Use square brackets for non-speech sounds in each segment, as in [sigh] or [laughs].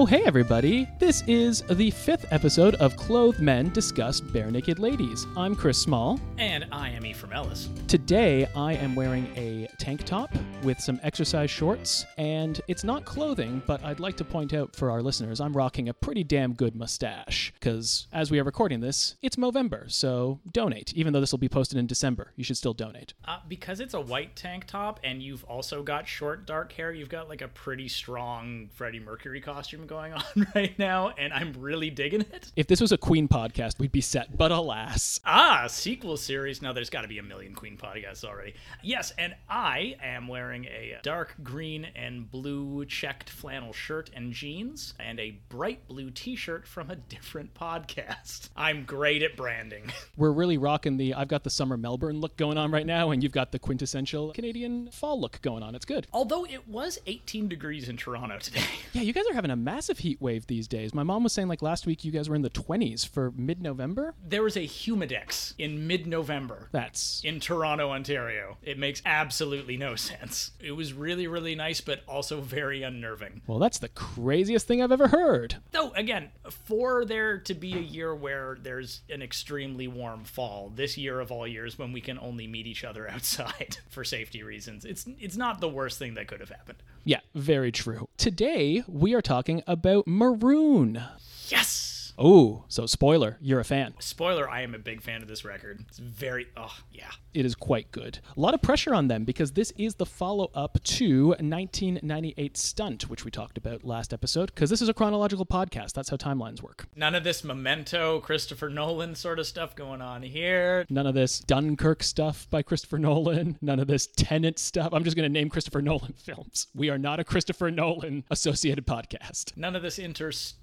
Oh, hey, everybody. This is the fifth episode of Clothed Men Discuss Barenaked Ladies. I'm Chris Small. And I am Ephraim Ellis. Today, I am wearing a tank top with some exercise shorts, and it's not clothing, but I'd like to point out for our listeners, I'm rocking a pretty damn good mustache. Because as we are recording this, it's Movember, so donate. Even though this will be posted in December, you should still donate. Uh, because it's a white tank top and you've also got short, dark hair, you've got like a pretty strong Freddie Mercury costume going on [laughs] right now, and I'm really digging it. If this was a Queen podcast, we'd be set, but alas. Ah, sequel series. Now, there's got to be a million Queen podcasts already. Yes, and I am wearing a dark green and blue checked flannel shirt and jeans, and a bright blue t shirt from a different podcast. I'm great at branding. [laughs] We're really rocking the I've got the summer Melbourne look going on right now, and you've got the quintessential Canadian fall look going on. It's good. Although it was 18 degrees in Toronto today. Yeah, you guys are having a massive heat wave these days. My mom was saying like last week you guys were in the 20s for mid November. There was a humidex in mid November. That's in Toronto, Ontario. It makes absolutely no sense. It was really, really nice, but also very unnerving. well, that's the craziest thing I've ever heard. Though, again, for there to be a year where there's an extremely warm fall, this year of all years when we can only meet each other [laughs] outside for safety reasons, it's it's not the worst thing that could have happened. Yeah, very true. Today we are talking about Maroon. Yes! Oh, so spoiler, you're a fan. Spoiler, I am a big fan of this record. It's very, oh, yeah. It is quite good. A lot of pressure on them because this is the follow up to 1998 Stunt, which we talked about last episode, because this is a chronological podcast. That's how timelines work. None of this memento, Christopher Nolan sort of stuff going on here. None of this Dunkirk stuff by Christopher Nolan. None of this Tenet stuff. I'm just going to name Christopher Nolan [laughs] films. We are not a Christopher Nolan associated podcast. None of this interstellar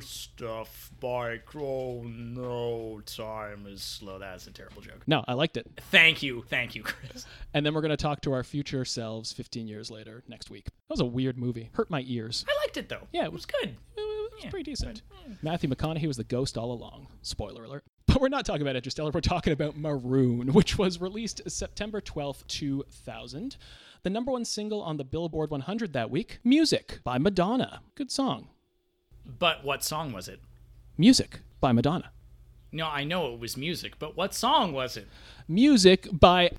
stuff by Oh no, time is slow. That's a terrible joke. No, I liked it. Thank you. Thank you, Chris. [laughs] And then we're going to talk to our future selves 15 years later next week. That was a weird movie. Hurt my ears. I liked it though. Yeah, it was good. It was Yeah, pretty decent. Matthew McConaughey was the ghost all along. Spoiler alert. [laughs] But we're not talking about Interstellar. We're talking about Maroon, [laughs] which was released September 12th, 2000. The number one single on the Billboard 100 that week, Music by Madonna. Good song. But what song was it? Music by Madonna. No, I know it was music, but what song was it? Music by.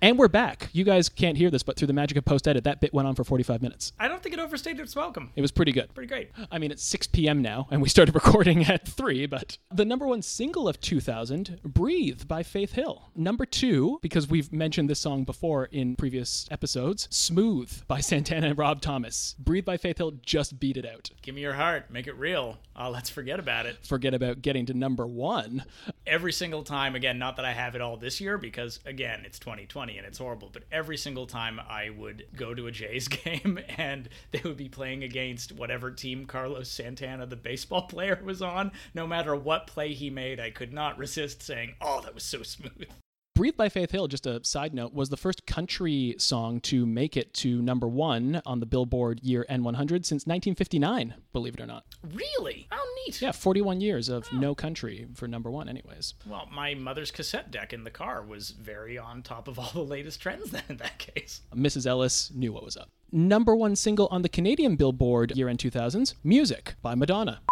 And we're back. You guys can't hear this, but through the magic of post edit, that bit went on for 45 minutes. I don't think it overstayed its welcome. It was pretty good. Pretty great. I mean, it's 6 p.m. now, and we started [laughs] recording at 3, but the number one single of 2000, Breathe by Faith Hill. Number two, because we've mentioned this song before in previous episodes, Smooth by [laughs] Santana and Rob Thomas. Breathe by Faith Hill just beat it out. Give me your heart. Make it real. Uh, let's forget about it. Forget about getting to number one. Every single time, again, not that I have it all this year because, again, it's 2020 and it's horrible, but every single time I would go to a Jays [laughs] game and they would be playing against whatever team Carlos Santana, the baseball player, was on, no matter what play he made, I could not resist saying, oh, that was so smooth. Breathe by Faith Hill, just a side note, was the first country song to make it to number one on the Billboard Year-End 100 since 1959, believe it or not. Really? How neat. Yeah, 41 years of no country for number one, anyways. Well, my mother's cassette deck in the car was very on top of all the latest trends then in that case. Mrs. Ellis knew what was up. Number one single on the Canadian Billboard year end 2000s, Music by Madonna.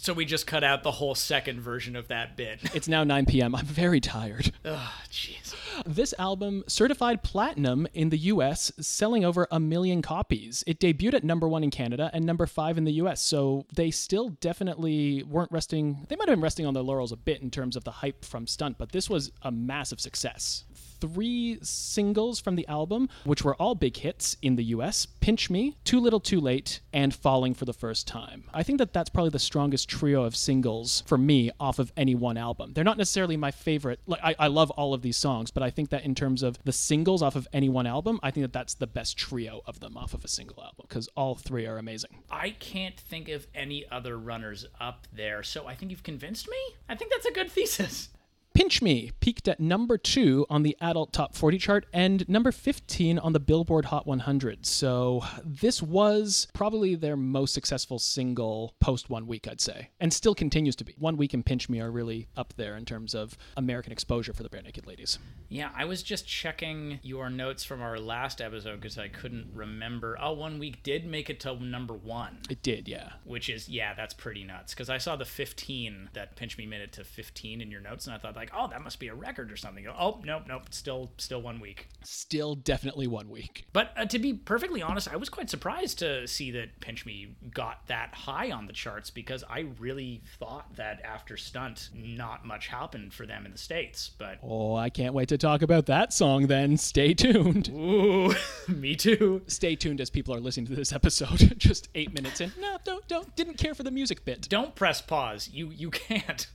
So we just cut out the whole second version of that bit. It's now 9 p.m. I'm very tired. [laughs] Ugh, jeez. This album certified platinum in the US, selling over a million copies. It debuted at number one in Canada and number five in the US, so they still definitely weren't resting. They might have been resting on their laurels a bit in terms of the hype from Stunt, but this was a massive success. Three singles from the album, which were all big hits in the US Pinch Me, Too Little Too Late, and Falling for the First Time. I think that that's probably the strongest trio of singles for me off of any one album. They're not necessarily my favorite. Like, I, I love all of these songs, but I think that in terms of the singles off of any one album, I think that that's the best trio of them off of a single album because all three are amazing. I can't think of any other runners up there, so I think you've convinced me. I think that's a good thesis. Pinch Me peaked at number two on the adult top 40 chart and number 15 on the Billboard Hot 100. So this was probably their most successful single post one week, I'd say, and still continues to be. One Week and Pinch Me are really up there in terms of American exposure for the Barenaked Ladies. Yeah, I was just checking your notes from our last episode because I couldn't remember. Oh, One Week did make it to number one. It did, yeah. Which is, yeah, that's pretty nuts. Because I saw the 15 that Pinch Me made it to 15 in your notes, and I thought, like, oh, that must be a record or something. Oh, nope, nope, still, still one week. Still definitely one week. But uh, to be perfectly honest, I was quite surprised to see that Pinch Me got that high on the charts because I really thought that after Stunt, not much happened for them in the States. But Oh, I can't wait to talk about that song then. Stay tuned. ooh, [laughs] me too. Stay tuned as people are listening to this episode. [laughs] Just eight minutes in. No, don't, don't. Didn't care for the music bit. Don't press pause. You you can't.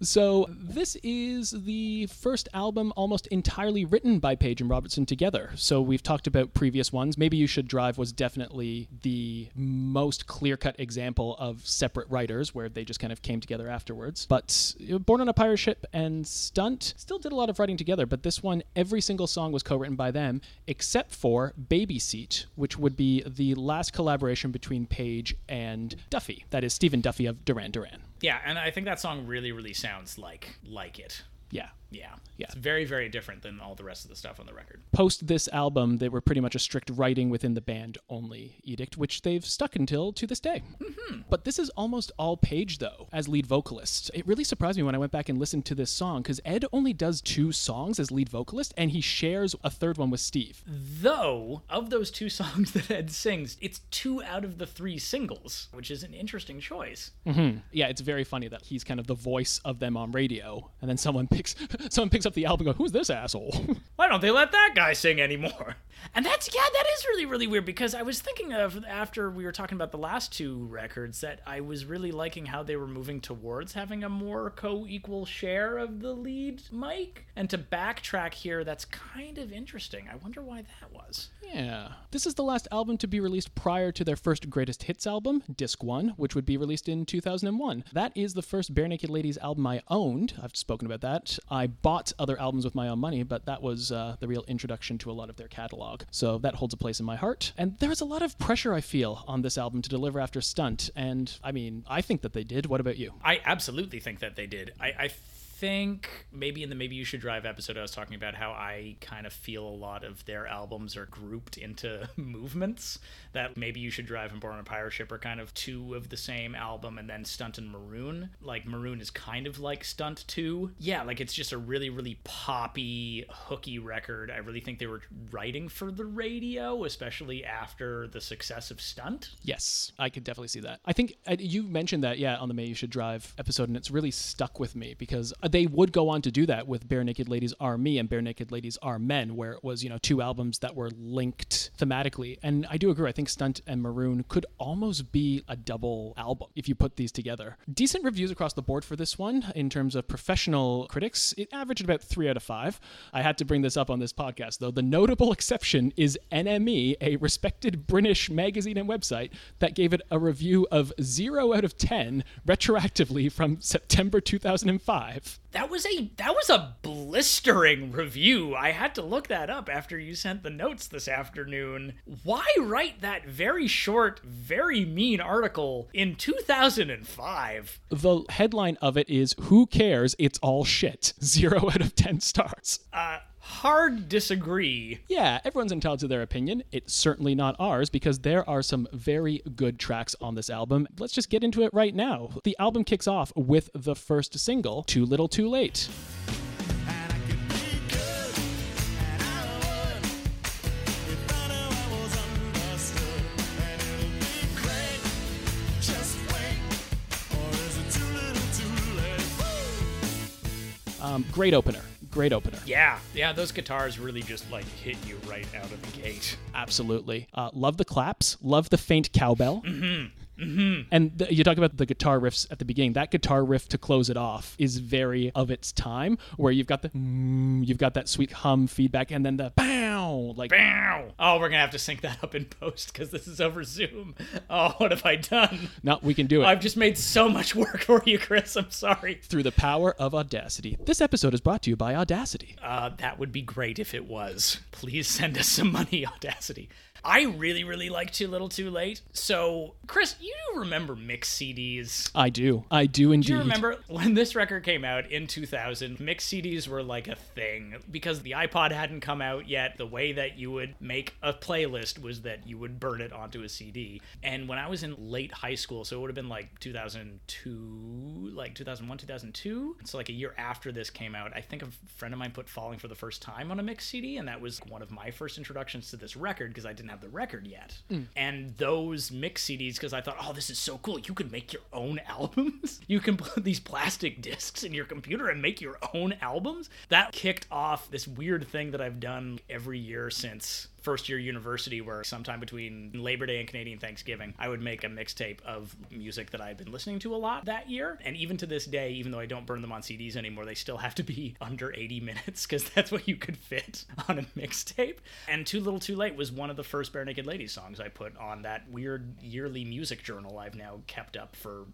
So, this is the first album almost entirely written by Page and Robertson together. So, we've talked about previous ones. Maybe You Should Drive was definitely the most clear cut example of separate writers where they just kind of came together afterwards. But uh, Born on a Pirate Ship and Stunt still did a lot of writing together, but this one, every single song was co written by them, except for Baby Seat, which would be the last collaboration between Page and Duffy. That is Stephen Duffy of Duran Duran. Yeah, and I think that song really, really sounds like like it. Yeah. Yeah. Yeah. It's very, very different than all the rest of the stuff on the record. Post this album, they were pretty much a strict writing within the band only edict, which they've stuck until to this day. Mm-hmm. But this is almost all Page, though, as lead vocalist. It really surprised me when I went back and listened to this song, because Ed only does two songs as lead vocalist, and he shares a third one with Steve. Though, of those two [laughs] songs that Ed sings, it's two out of the three singles, which is an interesting choice. Mm-hmm. Yeah, it's very funny that he's kind of the voice of them on radio, and then someone [laughs] picks someone picks up the album and goes, "Who's this asshole?" [laughs] Why don't they let that guy sing anymore? And that's yeah, that is really really weird because I was thinking of after we were talking about the last two records that I was really liking how they were moving towards having a more co-equal share of the lead mic. And to backtrack here, that's kind of interesting. I wonder why that was. Yeah. This is the last album to be released prior to their first greatest hits album, Disc 1, which would be released in 2001. That is the first Barenaked Ladies album I owned. I've spoken about that. I bought other albums with my own money, but that was uh, the real introduction to a lot of their catalog. So that holds a place in my heart. And there's a lot of pressure I feel on this album to deliver after Stunt. And I mean, I think that they did. What about you? I absolutely think that they did. I, I think maybe in the Maybe You Should Drive episode, I was talking about how I kind of feel a lot of their albums are grouped into [laughs] movements. That Maybe You Should Drive and Born a Pirate Ship are kind of two of the same album, and then Stunt and Maroon. Like, Maroon is kind of like Stunt 2. Yeah, like it's just a really, really poppy, hooky record. I really think they were writing for the radio, especially after the success of Stunt. Yes, I could definitely see that. I think uh, you mentioned that, yeah, on the May You Should Drive episode, and it's really stuck with me because they would go on to do that with Barenaked Ladies Are Me and Barenaked Ladies Are Men, where it was, you know, two albums that were linked thematically. And I do agree. I think Stunt and Maroon could almost be a double album if you put these together. Decent reviews across the board for this one in terms of professional critics. It averaged about three out of five. I had to bring this up on this podcast, though. The notable exception is NME, a respected British magazine and website that gave it a review of zero out of 10 retroactively from September 2005 that was a that was a blistering review. I had to look that up after you sent the notes this afternoon. Why write that very short, very mean article in 2005? The headline of it is Who cares? It's all shit. [laughs] 0 out of 10 stars. Uh hard disagree. Yeah, everyone's entitled to their opinion. It's certainly not ours because there are some very good tracks on this album. Let's just get into it right now. The album kicks off with the first single, Too Little Too Late. Um, great opener. Great opener. Yeah, yeah, those guitars really just like hit you right out of the gate. Absolutely. Uh, love the claps. Love the faint cowbell. Mm-hmm. Mm-hmm. And th- you talk about the guitar riffs at the beginning. That guitar riff to close it off is very of its time, where you've got the mm, you've got that sweet hum feedback, and then the bow, like Bow. Oh, we're gonna have to sync that up in post because this is over Zoom. Oh, what have I done? no, we can do it I've just made so much work [laughs] for you, Chris. I'm sorry. through the power of Audacity. This episode is brought to you by Audacity. Uh, that would be great if it was. Please send us some money, [laughs] Audacity. I really, really like Too Little Too Late. So, Chris, you do remember mix CDs? I do, I do indeed. Do you remember when this record came out in 2000? Mix CDs were like a thing because the iPod hadn't come out yet. The way that you would make a playlist was that you would burn it onto a CD. And when I was in late high school, so it would have been like 2002, like 2001, 2002. So, like a year after this came out, I think a friend of mine put Falling for the First Time on a mix CD, and that was one of my first introductions to this record because I didn't have the record yet. Mm. And those mix CDs, because I thought, oh, this is so cool. You can make your own [laughs] albums. you can put these plastic discs in your computer and make your own albums. That kicked off this weird thing that I've done every year since first year university where sometime between Labor Day and Canadian Thanksgiving, I would make a mixtape of music that I'd been listening to a lot that year. And even to this day, even though I don't burn them on CDs anymore, they still have to be [laughs] under 80 minutes because that's what you could fit [laughs] on a mixtape. And Too Little Too Late was one of the first Barenaked Ladies songs I put on that weird yearly music journal I've now kept up for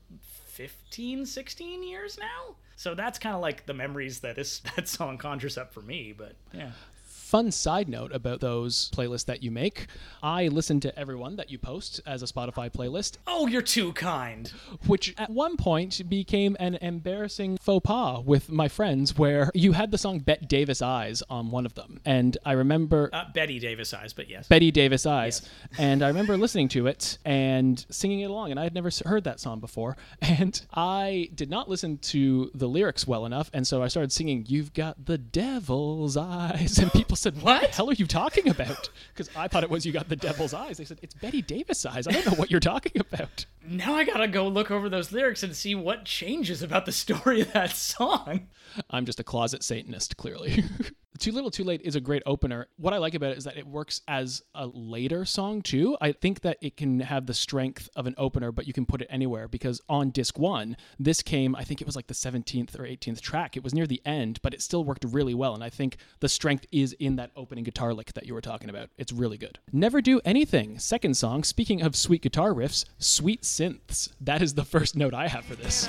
15, 16 years now. So that's kind of like the memories that this [laughs] that song conjures up for me, but yeah. Fun side note about those playlists that you make. I listen to everyone that you post as a Spotify playlist, Oh, you're too kind. which at one point became an embarrassing faux pas with my friends where you had the song Bet Davis Eyes on one of them. And I remember Uh, Betty Davis eyes, but yes. Betty Davis Eyes. [laughs] And I remember listening to it and singing it along, and I had never heard that song before. [laughs] And I did not listen to the lyrics well enough, and so I started singing, You've Got the Devil's Eyes. [laughs] And people said, What the [laughs] hell are you talking about? Because I thought it was You Got the Devil's Eyes. They said, It's Betty Davis Eyes. I don't know what you're talking about. now I gotta go look over those lyrics and see what changes about the story of that song. I'm just a closet Satanist, clearly. [laughs] Too Little Too Late is a great opener. What I like about it is that it works as a later song too. I think that it can have the strength of an opener, but you can put it anywhere because on disc one, this came, I think it was like the 17th or 18th track. It was near the end, but it still worked really well. And I think the strength is in that opening guitar lick that you were talking about. It's really good. Never Do Anything, second song. Speaking of sweet guitar riffs, sweet synths. That is the first note I have for this.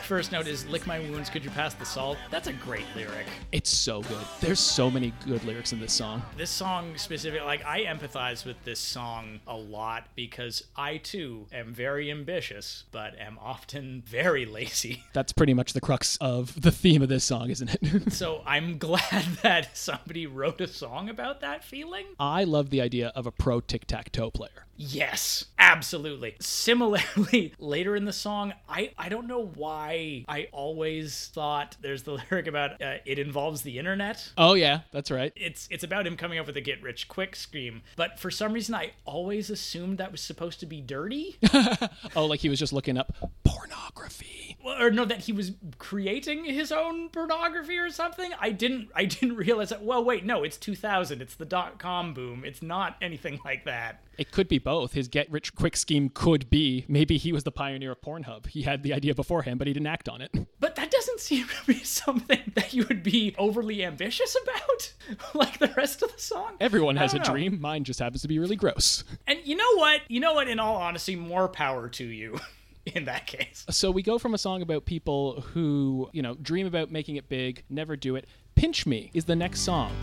first note is "Lick my wounds, could you pass the salt?" That's a great lyric. It's so good. There's so many good lyrics in this song. This song specifically, like I empathize with this song a lot because I too am very ambitious, but am often [laughs] very lazy. That's pretty much the crux of the theme of this song, isn't it? [laughs] So I'm glad [laughs] that somebody wrote a song about that feeling. I love the idea of a pro tic tac toe player. Yes, absolutely. Similarly, later in the song, I, I don't know why I always thought there's the [laughs] lyric about uh, it involves the internet. Oh, yeah, that's right. It's it's about him coming up with a get rich quick scheme, but for some reason I always assumed that was supposed to be dirty, [laughs] Oh, like he was just looking up pornography. Well, or no, that he was creating his own pornography or something. I didn't I didn't [laughs] realize that. Well, wait, no, it's 2000. It's the dot com boom. It's not anything like that. It could be both. His get rich quick scheme could be maybe he was the pioneer of Pornhub. He had the idea beforehand, but he didn't act on it. But that doesn't seem to be [laughs] something that you would be overly ambitious about, [laughs] like the rest of the song. Everyone has a know. dream. Mine just happens to be really gross. And you know what? You know what? In all honesty, more power to you. [laughs] In that case, So we go from a song about people who, you know, dream about making it big, never do it. Pinch Me is the next song.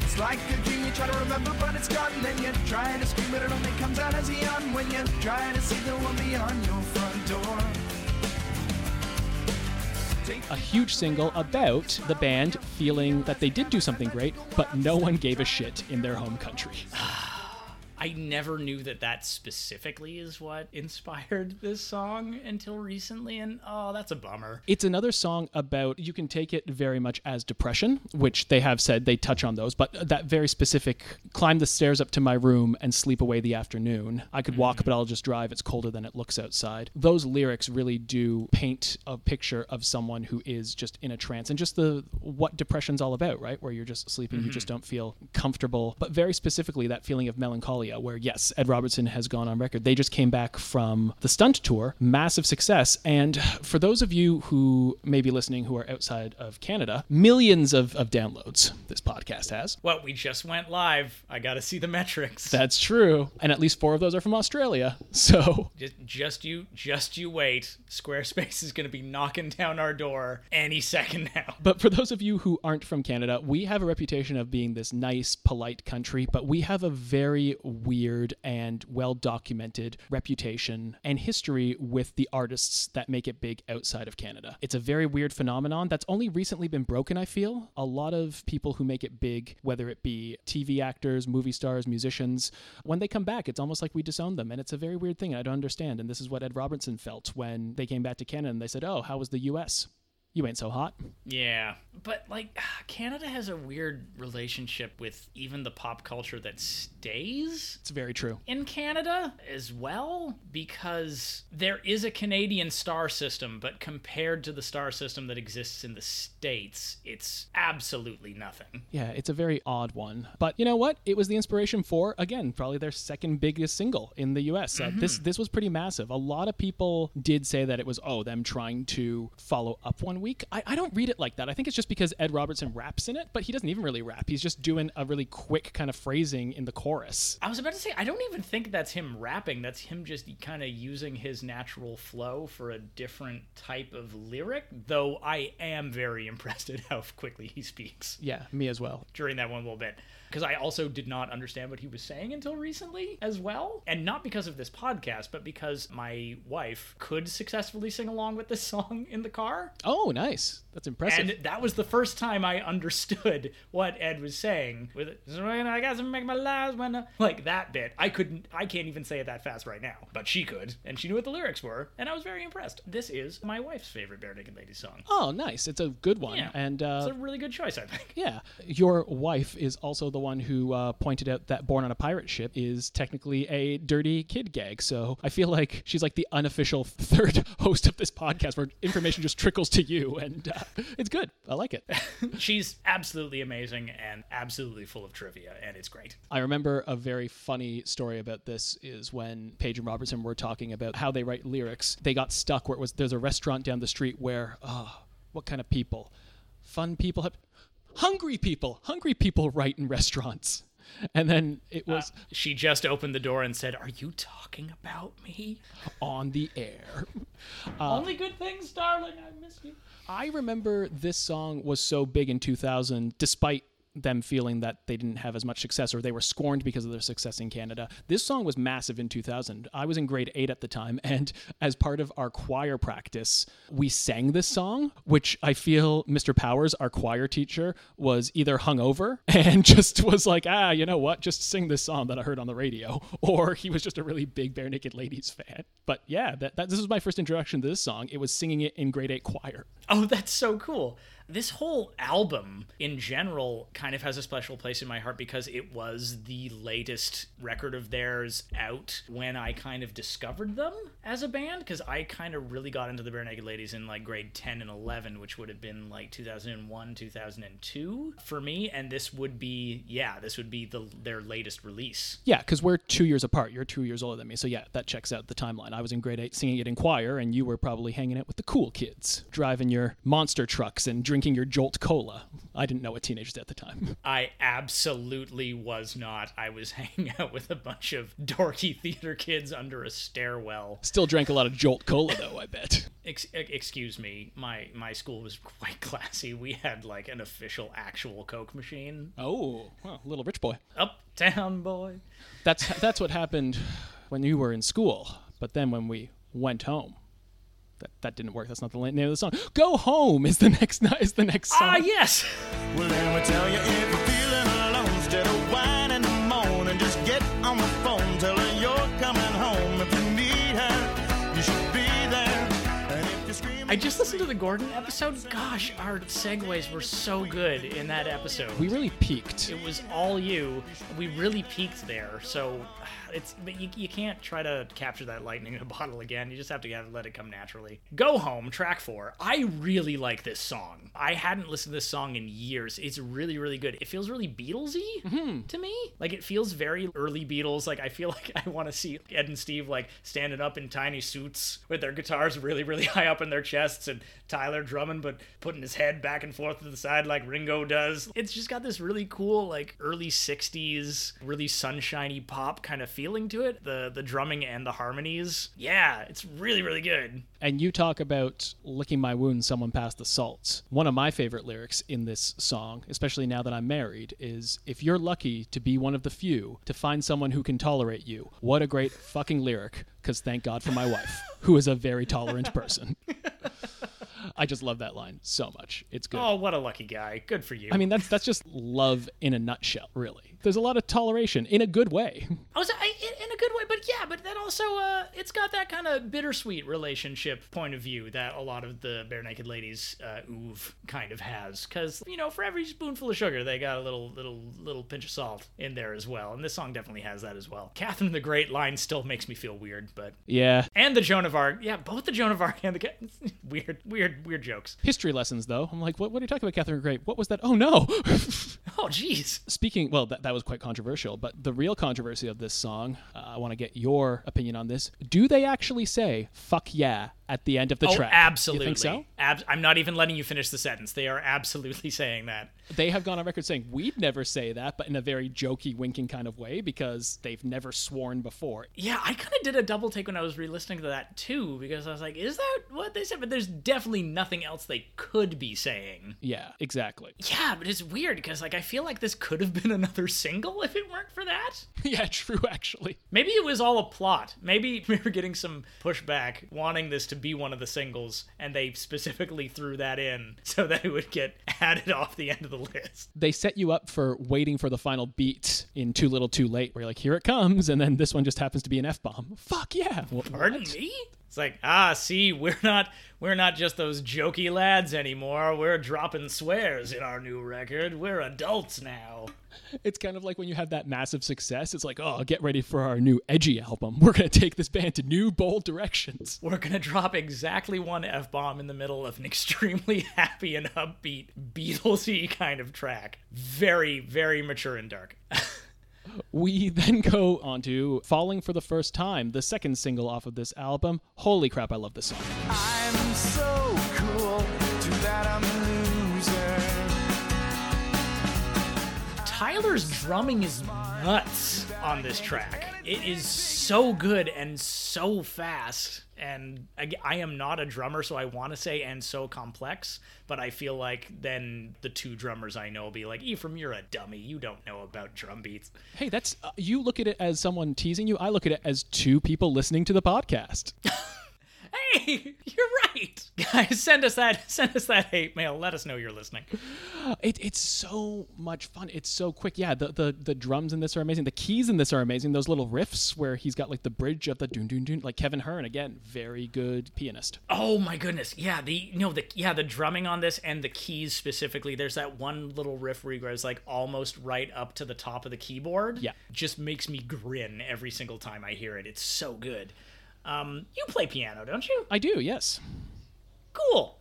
It's like a dream you try to remember, but it's gone. Then you try to scream, but it only comes out as a yawn when you try to see the one beyond your front door. A huge single about the band feeling that they did do something great, but no one gave a shit in their home country. [sighs] [sighs] [sighs] I never knew that that specifically is what [laughs] inspired this song until recently, and oh, that's a bummer. It's another song about you can take it very much as depression, which they have said they touch on those, but that very specific climb the stairs up to my room and sleep away the afternoon. I could walk, but I'll just drive. It's colder than it looks outside. Those lyrics really do paint a picture of someone who is just in a trance and just the what depression's all about, right? Where you're just sleeping, you mm-hmm. just don't feel comfortable. But very specifically, that feeling of where yes, Ed Robertson has gone on record. They just came back from the stunt tour, massive success. And for those of you who may be listening who are outside of Canada, millions of, of downloads this podcast has. Well, we just went live. I got to see the metrics. That's true. And at least four of those are from Australia. So [laughs] just, just you, just you wait. Squarespace is going to be knocking down our door any second now. [laughs] But for those of you who aren't from Canada, we have a reputation of being this nice, polite country, but we have a very weird and well documented reputation and history with the artists that make it big outside of Canada. It's a very weird phenomenon that's only recently been broken, I feel. A lot of people who make it big, whether it be TV actors, movie stars, musicians, when they come back, it's almost like we disown them. And it's a very weird thing. I don't understand. And this is what Ed Robertson felt when they came back to Canada and they said, Oh, how was the US? You ain't so hot. Yeah, but like [sighs] Canada has a weird relationship with even the pop culture that stays It's very true. in Canada as well because there is a Canadian star system, but compared to the star system that exists in the States, it's absolutely nothing. Yeah, it's a very odd one. But you know what? It was the inspiration for again, probably their second biggest single in the US. Uh, this this was pretty massive. A lot of people did say that it was oh, them trying to follow up one week. I, I don't read it like that. I think it's just because Ed Robertson raps in it, but he doesn't even really rap. He's just doing a really quick kind of phrasing in the chorus. I was about to say, I don't even think that's him rapping. That's him just kind of using his natural flow for a different type of lyric. Though I am very [laughs] impressed at how quickly he speaks Yeah, me as well. during that one little bit. Because I also did not understand what he was saying until recently as well. And not because of this podcast, but because my wife could successfully sing along with this [laughs] song in the car. Oh, nice. That's impressive. And that was the first time I understood [laughs] what Ed was saying. With I got to make my lives when I-" like that bit, I couldn't, I can't even say it that fast right now, but she could, and she knew what the lyrics were, and I was very impressed. This is my wife's favorite Barenaked Ladies song. oh, nice. It's a good one. Yeah, And it's uh, a really good choice, I think. Yeah, your wife is also the one who uh, pointed out that Born on a Pirate Ship is technically a dirty kid gag. So I feel like she's like the unofficial [laughs] third host of this podcast where information just trickles to you, and uh, it's good. I like it. [laughs] She's absolutely amazing and absolutely full of trivia, and it's great. I remember a very funny story about this is when Page and Robertson were talking about how they write lyrics. They got stuck where it was there's a restaurant down the street where, oh, what kind of people? Fun people have. Hungry people. Hungry people write in restaurants. And then it uh, was She just opened the door and said, Are you talking about me? on the air. [laughs] Uh, Only good things, darling. I miss you. I remember this song was so big in 2000, despite them feeling that they didn't have as much success or they were scorned because of their success in Canada. This song was massive in 2000. I was in grade 8 at the time [laughs] and as part of our choir practice, we sang this song, which I feel Mr. Powers, our choir teacher, was either hungover [laughs] and just was like, "Ah, you know what? Just sing this song that I heard on the radio," [laughs] or he was just a really big Barenaked Ladies fan. But yeah, that, that this was my first introduction to this song. It was singing it in grade 8 choir. Oh, that's so cool. This whole album in general kind of has a special place in my heart because it was the latest record of theirs out when I kind of discovered them as a band because I kind of really got into the Barenaked Ladies in like grade 10 and 11, which would have been like 2001, 2002 for me. And this would be, yeah, this would be the their latest release. Yeah, because we're two years apart. You're two years older than me. So, yeah, that checks out the timeline. I was in grade eight singing it in choir, and you were probably hanging out with the cool kids, driving your monster trucks and drinking your Jolt Cola. I didn't know what teenagers did at the time. [laughs] I absolutely was not. I was [laughs] hanging out with a bunch of dorky [laughs] theater kids under a stairwell. Still drank a lot of Jolt Cola, though, I bet. Ex- excuse me, my my school was quite classy. We had like an official, actual Coke machine. Oh, well, little rich boy. Uptown boy. That's, that's what happened when you were in school. But then when we went home, that, that didn't work. That's not the name of the song. Go home is the [laughs] next is the next song. Ah, yes. Well, I just listened to the Gordon episode. Gosh, our segues were so good in that episode. We really peaked. it was all you. We really peaked there. So it's but you, you can't try to capture that lightning in a [laughs] bottle again. You just have to have, let it come naturally. Go home, track four. I really like this song. I hadn't listened to this song in years. It's really really good. It feels really Beatlesy mm-hmm. to me. Like it feels very early Beatles. Like I feel [laughs] like I want to see Ed and Steve like standing up in tiny suits with their guitars really really [laughs] high up in their and Tyler drumming but putting his head back and forth to the side like Ringo does. It's just got this really cool like early 60s really sunshiny pop kind of feeling to it. The the drumming and the harmonies. Yeah, it's really really good. And you talk about licking my wounds, someone passed the salt. One of my favorite lyrics in this song, especially now that I'm married, is if you're lucky to be one of the few to find someone who can tolerate you, what a great fucking lyric, because thank God for my wife, who is a very tolerant person. [laughs] I just love that line so much. It's good. Oh, what a lucky guy. Good for you. I mean, that's that's just love in a nutshell, really. There's a lot of toleration in a good way. [laughs] I was I, in, in a good way, but yeah, but then also uh, it's got that kind of bittersweet relationship point of view that a lot of the Barenaked Ladies uh, oeuvre kind of has, because you know for every spoonful of sugar they got a little little little pinch of salt in there as well, and this song definitely has that as well. Catherine the Great line still makes me feel weird, but Yeah. and the Joan of Arc, yeah, both the Joan of Arc and the [laughs] weird weird weird weird jokes. History lessons, though. I'm like, what, what are you talking about, Catherine Great? What was that? Oh, no. [laughs] Oh jeez. Speaking, well, that, that was quite controversial, but the real controversy of this song, uh, I want to get your opinion on this. Do they actually say "fuck yeah" at the end of the Oh, track? absolutely. You think so? Ab- I'm not even letting you finish the sentence. They are absolutely [laughs] saying that. They have gone on record saying we'd never say that, but in a very jokey, winking kind of way because they've never sworn before. Yeah, I kind of did a double take when I was re-listening to that too, because I was like, "Is that what they said?" But there's definitely nothing else they could be saying. Yeah, exactly. Yeah, but it's weird because like I feel like this could have been [laughs] another single if it weren't for that. [laughs] yeah, true. Actually, Maybe it was all a plot. Maybe we were getting some pushback wanting this to be one of the singles, and they specifically threw that in [laughs] so that it would get [laughs] added off the end of the list. they set you up for waiting for the final beat in "Too Little, Too Late," where you're like, "Here it comes," and then this one just happens to be an f bomb. Fuck yeah! Wh- Pardon what? me? It's like, ah, see, we're not we're not just those jokey lads anymore. We're dropping swears in our new record. We're adults now. It's kind of like when you have that massive success. It's like, oh, get ready for our new edgy album. We're gonna take this band to new bold directions. We're gonna drop exactly one F bomb in the middle of an extremely [laughs] happy and upbeat Beatlesy kind of track. Very, very mature and dark. [laughs] We [laughs] then go on to "Falling for the First Time," the second single off of this album. Holy crap, I love this song. I'm so cool. Too bad I'm a loser. Tyler's drumming is nuts on this track. It is so good and so fast. And I, I am not a drummer, so I want to say and so complex, but I feel like then the two drummers I know will be like, Ephraim, you're a dummy. You don't know about drum beats. Hey, that's uh, you look at it as someone teasing you. I look at it as two people listening to the podcast. [laughs] Hey, [laughs] you're right. [laughs] Guys, send us that [laughs] send us that hate mail. Let us know you're listening. It, it's so much fun. It's so quick. Yeah, the, the the drums in this are amazing. The keys in this are amazing. Those little riffs where he's got like the bridge of the doon doon doon. Like Kevin Hearn again, very good pianist. Oh my goodness. Yeah, the you know the yeah, the drumming on this and the keys specifically. There's that one little riff where he goes like almost right up to the top of the keyboard. Yeah. Just makes me grin every single time I hear it. It's so good. Um, you play piano, don't you? I do. Yes. Cool.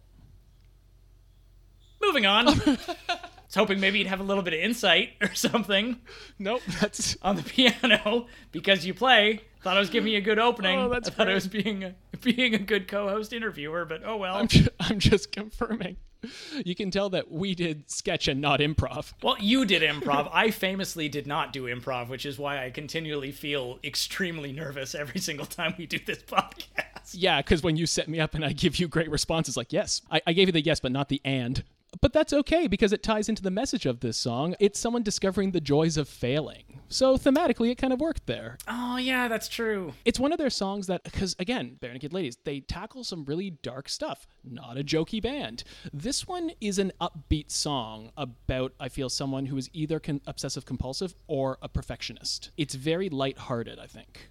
Moving on. [laughs] I was hoping maybe you'd have a little bit of insight or something Nope. That's on the piano because you play. Thought I was giving you a good opening. Oh, that's I thought I was being a, being a good co-host interviewer, but oh well. I'm ju- I'm just confirming. [laughs] You can tell that we did sketch and not improv. Well, you did improv. I famously did not do improv, which is why I continually feel extremely nervous every single time we do this [laughs] podcast. Yeah, because when you set me up and I give you great responses, like yes, I, I gave you the yes, but not the and. But that's okay because it ties into the message of this song. It's someone discovering the joys of failing. So thematically, it kind of worked there. Oh, yeah, that's true. It's one of their songs that, because again, Barenaked Ladies, they tackle some really dark stuff. Not a jokey band. This one is an upbeat song about, I feel, someone who is either con- obsessive compulsive or a perfectionist. It's very lighthearted, I think.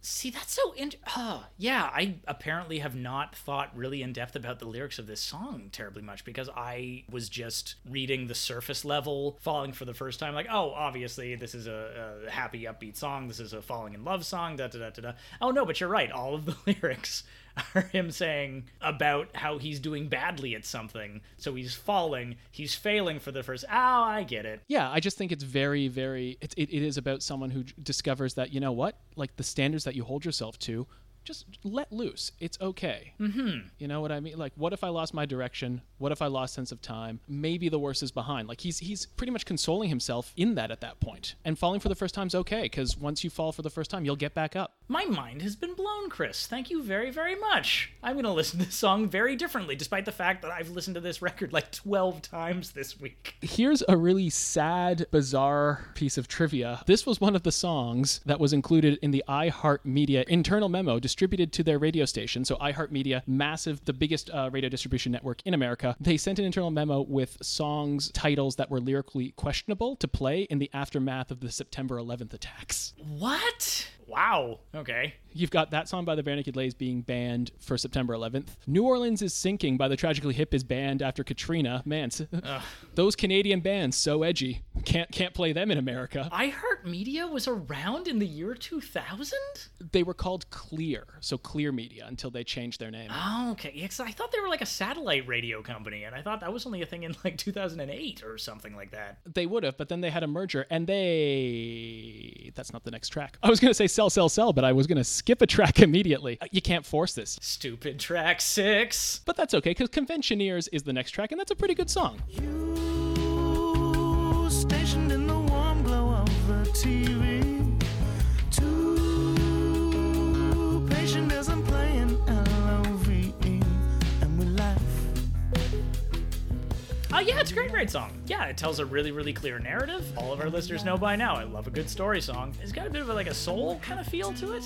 See, that's so int- uh, yeah, I apparently have not thought really in depth about the lyrics of this song terribly much because I was just reading the surface level, falling for the first time. Like, oh, obviously this is a, a happy, upbeat song. This is a falling in love song. Da da da da da. Oh no, but you're right. All of the [laughs] lyrics [laughs] are him saying about how he's doing badly at something. So he's falling, he's failing for the first. Oh, I get it. Yeah, I just think it's very, very. It, it, it is about someone who discovers that you know what, like the standards that you hold yourself to, just let loose. It's okay. Mm-hmm. You know what I mean? Like, what if I lost my direction? What if I lost sense of time? Maybe the worst is behind. Like he's he's pretty much consoling himself in that at that point. And falling for the first time's okay because once you fall for the first time, you'll get back up. My mind has been blown, Chris. Thank you very, very much. I'm going to listen to this song very differently, despite the fact that I've listened to this record like 12 times this week. Here's a really sad, bizarre piece of trivia. This was one of the songs that was included in the iHeartMedia internal memo distributed to their radio station. So, iHeartMedia, massive, the biggest uh, radio distribution network in America, they sent an internal memo with songs titles that were lyrically questionable to play in the aftermath of the September 11th attacks. What? Wow. Okay. You've got that song by the Naked Lays being banned for September 11th. New Orleans is Sinking by the Tragically Hip is banned after Katrina. Man, [laughs] those Canadian bands so edgy. Can't can't play them in America. iHeartMedia was around in the year 2000? They were called Clear, so Clear Media until they changed their name. Oh, okay. Yeah, 'cause I thought they were like a satellite radio company, and I thought that was only a thing in like 2008 or something like that. They would have, but then they had a merger and they that's not the next track. I was going to say sell sell sell, but I was going to skip a track [laughs] immediately. Uh, You can't force this. Stupid track six. But that's okay cuz Conventioneers is the next track and that's a pretty good song. You Oh, yeah, it's a great, great song. Yeah, it tells a really, really clear narrative. All of our listeners know by now I love a good story song. It's got a bit of a, like a soul kind of feel to it.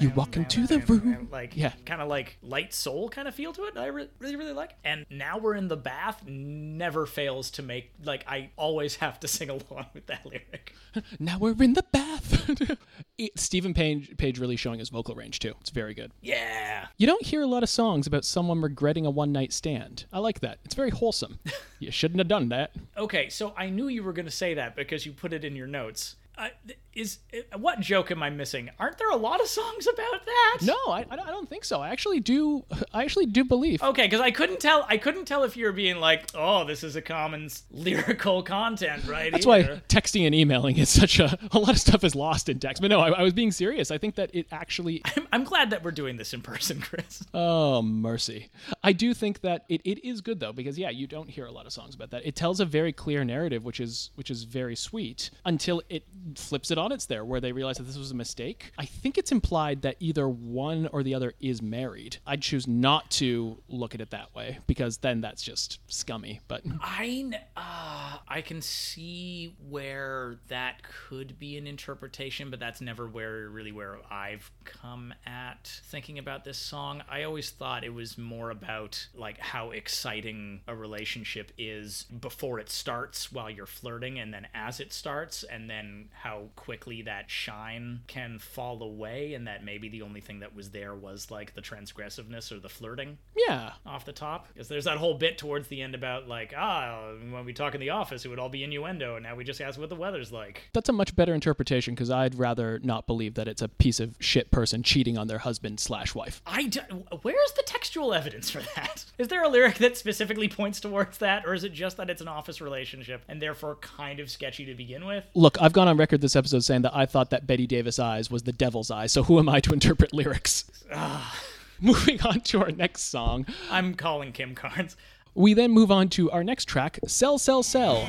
You walk into the room. Like, Yeah. kind of like light soul kind of feel to it. that I re- really, really like. And now we're in the bath never fails to make, like, I always have to [laughs] sing along with that lyric. [laughs] Now we're in the bath. [laughs] Steven Page, Page really showing his vocal range too. It's very good. Yeah. You don't hear a lot of songs about someone regretting a one night stand. I like that. It's very wholesome. [laughs] you shouldn't have done that. Okay, so I knew you were going to say that because you put it in your notes. Uh, th- is uh, what joke am I missing? Aren't there a lot of songs about that? No, I, I don't think so. I actually do. I actually do believe. Okay, because I couldn't tell. I couldn't tell if you were being like, "Oh, this is a common lyrical content, right?" That's why texting and emailing is such a. A lot of stuff is lost in text. But no, I, I was being serious. I think that it actually. [laughs] I'm, I'm glad that we're doing this in person, Chris. Oh, mercy. I do think that it, it is good though, because yeah, you don't hear a lot of songs about that. It tells a very clear narrative, which is which is very sweet, until it flips it on its there, where they realize that this was a mistake. I think it's implied that either one or the other is married. I'd choose not to look at it that way, because then that's just scummy. But [laughs] I uh, I can see where that could be an interpretation, but that's never where really where I've come at thinking about this song. I always thought it was more about like how exciting a relationship is before it starts while you're flirting and then as it starts and then how quickly that shine can fall away and that maybe the only thing that was there was like the transgressiveness or the flirting yeah, off the top? Because there's that whole bit towards the end about like ah when we talk in the office it would all be innuendo and now we just ask what the weather's like. That's a much better interpretation because I'd rather not believe that it's a piece of shit person cheating on their husband slash wife. i d- where's the textual evidence for that? [laughs] Is there a lyric that specifically points towards that or is it just that it's an office relationship and therefore kind of sketchy to begin with? Look, I've gone on record this episode saying that I thought that Betty Davis eyes was the devil's eyes, so who am I to interpret lyrics? Ah. [laughs] Moving on to our next song, i'm calling kim carnes we then move on to our next track, Sell, Sell, Sell.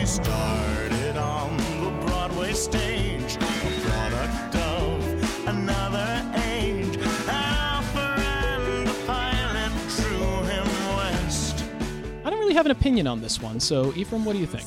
We started on the Broadway stage, a product of another age. Our friend, the pilot, drew him west. I don't really have an opinion on this one, so Ephraim, what do you think?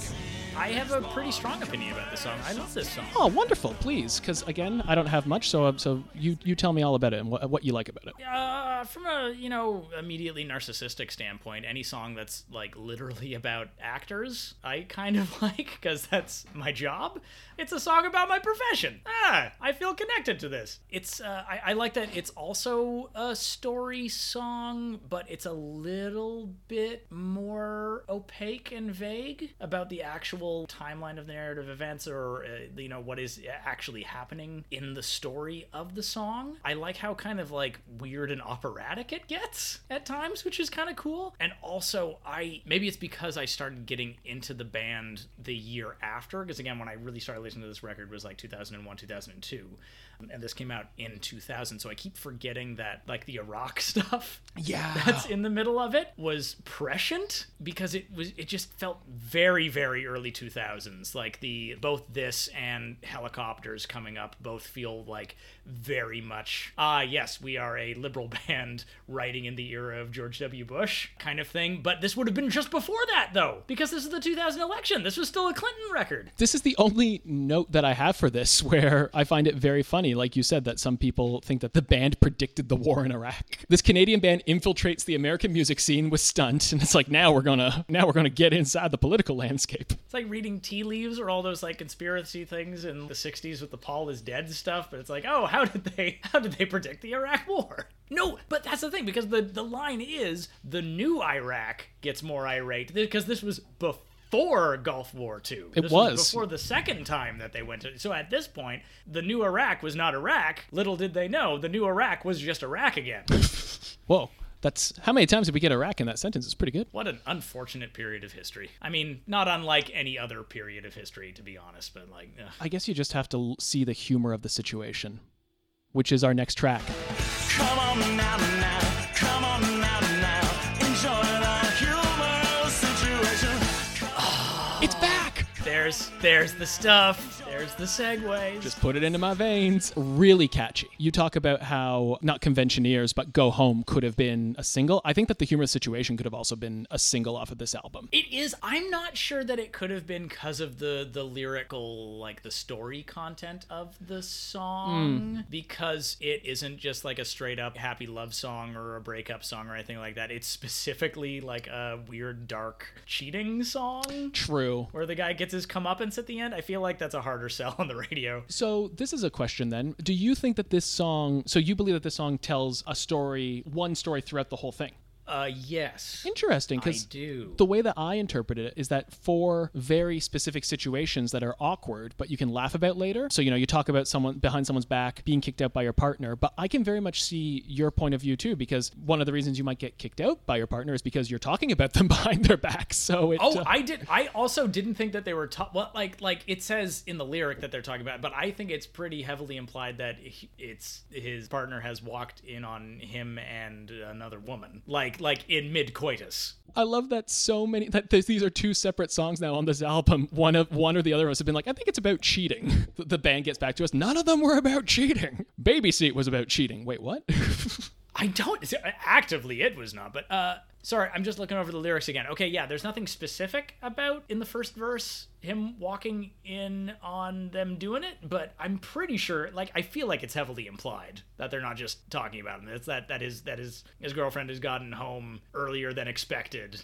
I have a pretty strong opinion about this song. I love this song. Oh, wonderful! Please, because again, I don't have much, so so you you tell me all about it and what, what you like about it. Uh, from a you know immediately narcissistic standpoint, any song that's like literally [laughs] about actors, I kind of [laughs] like because that's my job. It's a song about my profession. Ah, I feel connected to this. It's uh, I, I like that it's also a story song, but it's a little bit more opaque and vague about the actual timeline of the narrative events or uh, you know what is actually happening in the story of the song. I like how kind of like weird and operatic it gets at times, which is kind of cool. And also, I maybe it's because I started getting into the band the year after, because again, when I really started listening to this record was like 2001, 2002 and this came out in 2000 so i keep forgetting that like the iraq [laughs] stuff Yeah. that's in the middle of it was prescient because it was it just felt very very early 2000s like the both this and helicopters coming up both feel like very much ah yes we are a liberal [laughs] band writing in the era of george w bush kind of thing but this would have been just before that though because this is the 2000 election this was still a clinton record This is the only note that I have for this [laughs] where I find it very funny, like you said, that some people think that the band predicted the war in Iraq. This Canadian band infiltrates the American music scene with stunt, and it's like now we're gonna now we're gonna get inside the political landscape. It's like reading tea leaves or all those like conspiracy things in the 60s with the Paul is dead stuff, but it's like, oh, how did they how did they predict the Iraq war? No, but that's the thing because the the line is the new Iraq gets more irate because this was before Gulf War II. It this was. before the second time that they went to. So at this point, the new Iraq was not Iraq. Little did they know, the new Iraq was just Iraq again. [laughs] Whoa, that's how many times did we get Iraq in that sentence? It's pretty good. What an unfortunate period of history. I mean, not unlike any other period of history, to be honest, but like, ugh. I guess you just have to see the humor of the situation, which is our next track. There's there's the stuff. There's the segues. Just put it into my veins. Really catchy. You talk about how not conventioneers, but Go Home could have been a single. I think that the humorous situation could have also been a single off of this album. It is. I'm not sure that it could have been because of the the lyrical, like the story content of the song, hmm. because it isn't just like a straight up happy love song or a breakup song or anything like that. It's specifically like a weird, dark cheating song True. where the guy gets his comeuppance at the end. I feel like that's a harder [laughs] sell on the radio. So this is a question then. Do you think that this song? So you believe that this song tells a story, one story throughout the whole thing? Uh, yes, Interesting, I because do. the way that I interpreted it is that for very specific situations that are awkward, but you can laugh about later. So, you know, you talk about someone behind someone's back being kicked out by your partner, but I can very much see your point of view too, because one of the reasons you might get kicked out by your partner is because you're talking about them [laughs] behind their back. So it. Oh, uh, I did. I also didn't think that they were ta- well, like like it says in the lyric that they're talking about, but I think it's pretty heavily implied that he- it's his partner has walked in on him and another woman, like like in mid coitus. I love that so many that th- these are two separate songs now on this album. One of one or the other of us have been like, I think it's about cheating. [laughs] The- The band gets back to us. None of them were about cheating. Baby Seat was about cheating. Wait, what? [laughs] I don't actively it was not, but uh sorry, I'm just looking over the lyrics again. Okay, yeah, there's nothing specific about in the first verse him walking in on them doing it, but I'm pretty sure like I feel like it's heavily implied that they're not just talking about him. It's that that is that is his girlfriend has gotten home earlier than expected.